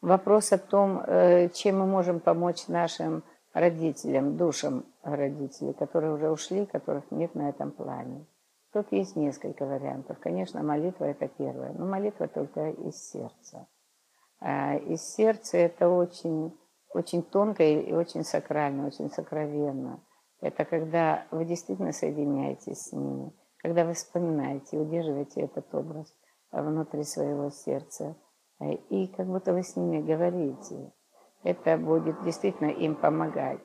Вопрос о том, э, чем мы можем помочь нашим родителям, душам родителей, которые уже ушли, которых нет на этом плане. Тут есть несколько вариантов. Конечно, молитва – это первое, но молитва только из сердца. А из сердца это очень, очень тонко и очень сакрально, очень сокровенно. Это когда вы действительно соединяетесь с ними, когда вы вспоминаете, удерживаете этот образ внутри своего сердца, и как будто вы с ними говорите. Это будет действительно им помогать.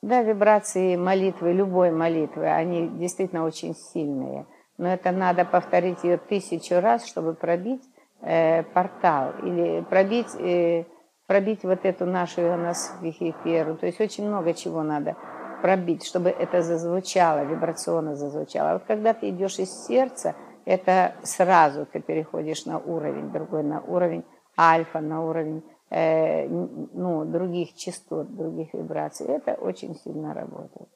Да, вибрации молитвы, любой молитвы, они действительно очень сильные. Но это надо повторить ее тысячу раз, чтобы пробить э, портал или пробить, э, пробить вот эту нашу ионосферу. То есть очень много чего надо пробить, чтобы это зазвучало, вибрационно зазвучало. А вот когда ты идешь из сердца, это сразу ты переходишь на уровень другой, на уровень альфа, на уровень э, ну, других частот, других вибраций. Это очень сильно работает.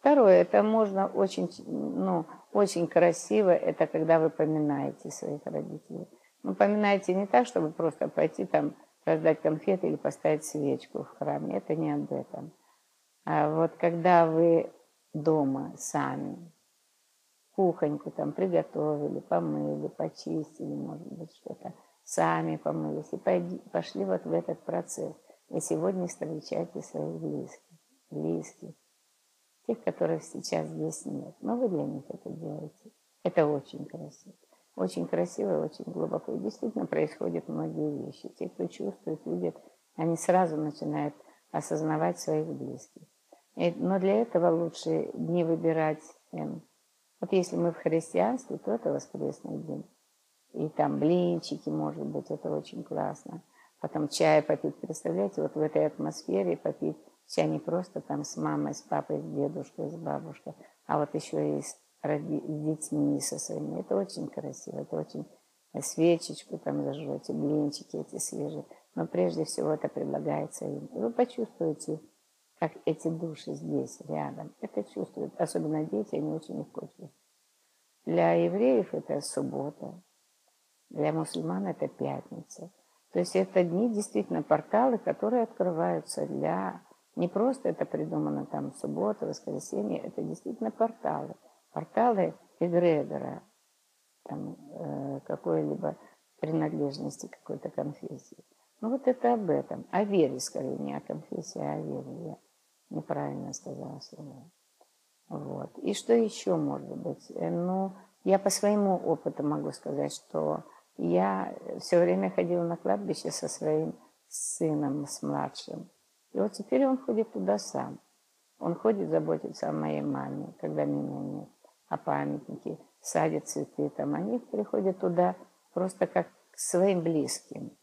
Второе, это можно очень, ну, очень красиво, это когда вы поминаете своих родителей. Ну, поминаете не так, чтобы просто пойти там раздать конфеты или поставить свечку в храме. Это не об этом. А вот когда вы дома сами, кухоньку там приготовили, помыли, почистили, может быть, что-то, сами помылись и пошли вот в этот процесс. И сегодня встречайте своих близких, близких, тех, которых сейчас здесь нет. Но вы для них это делаете. Это очень красиво. Очень красиво и очень глубоко. И действительно происходят многие вещи. Те, кто чувствует, видит, они сразу начинают осознавать своих близких. Но для этого лучше не выбирать. Эм, вот если мы в христианстве, то это воскресный день. И там блинчики, может быть, это очень классно. Потом чай попить, представляете, вот в этой атмосфере попить чай не просто там с мамой, с папой, с дедушкой, с бабушкой, а вот еще и с, роди, с детьми со своими. Это очень красиво, это очень свечечку там зажжете, блинчики эти свежие. Но прежде всего это предлагается им. И вы почувствуете как эти души здесь, рядом. Это чувствуют, особенно дети, они очень легко чувствуют. Для евреев это суббота, для мусульман это пятница. То есть это дни действительно порталы, которые открываются для... Не просто это придумано там суббота, воскресенье, это действительно порталы. Порталы эгрегора, там, э, какой-либо принадлежности какой-то конфессии. Ну вот это об этом. О вере, скорее, не о конфессии, а о вере неправильно сказала слово. Вот. И что еще может быть? Э, ну, я по своему опыту могу сказать, что я все время ходила на кладбище со своим сыном, с младшим. И вот теперь он ходит туда сам. Он ходит, заботится о моей маме, когда меня нет, о памятнике, садит цветы там. Они приходят туда просто как к своим близким.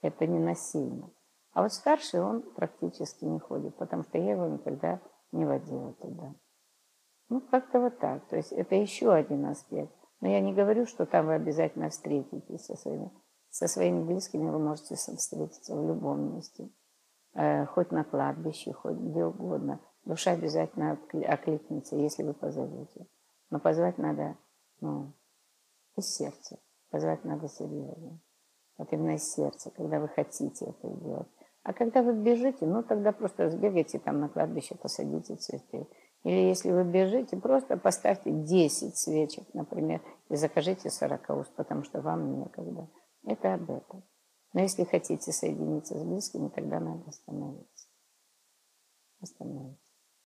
Это не насильно. А вот старший он практически не ходит, потому что я его никогда не водила туда. Ну, как-то вот так. То есть это еще один аспект. Но я не говорю, что там вы обязательно встретитесь со своими, со своими близкими. Вы можете встретиться в любом месте. Э, хоть на кладбище, хоть где угодно. Душа обязательно окликнется, если вы позовете. Но позвать надо ну, из сердца. Позвать надо серьезно. Вот именно из сердца, когда вы хотите это делать. А когда вы бежите, ну тогда просто сбегайте там на кладбище, посадите цветы. Или если вы бежите, просто поставьте 10 свечек, например, и закажите 40 уст, потому что вам некогда. Это об этом. Но если хотите соединиться с близкими, тогда надо остановиться. Остановиться.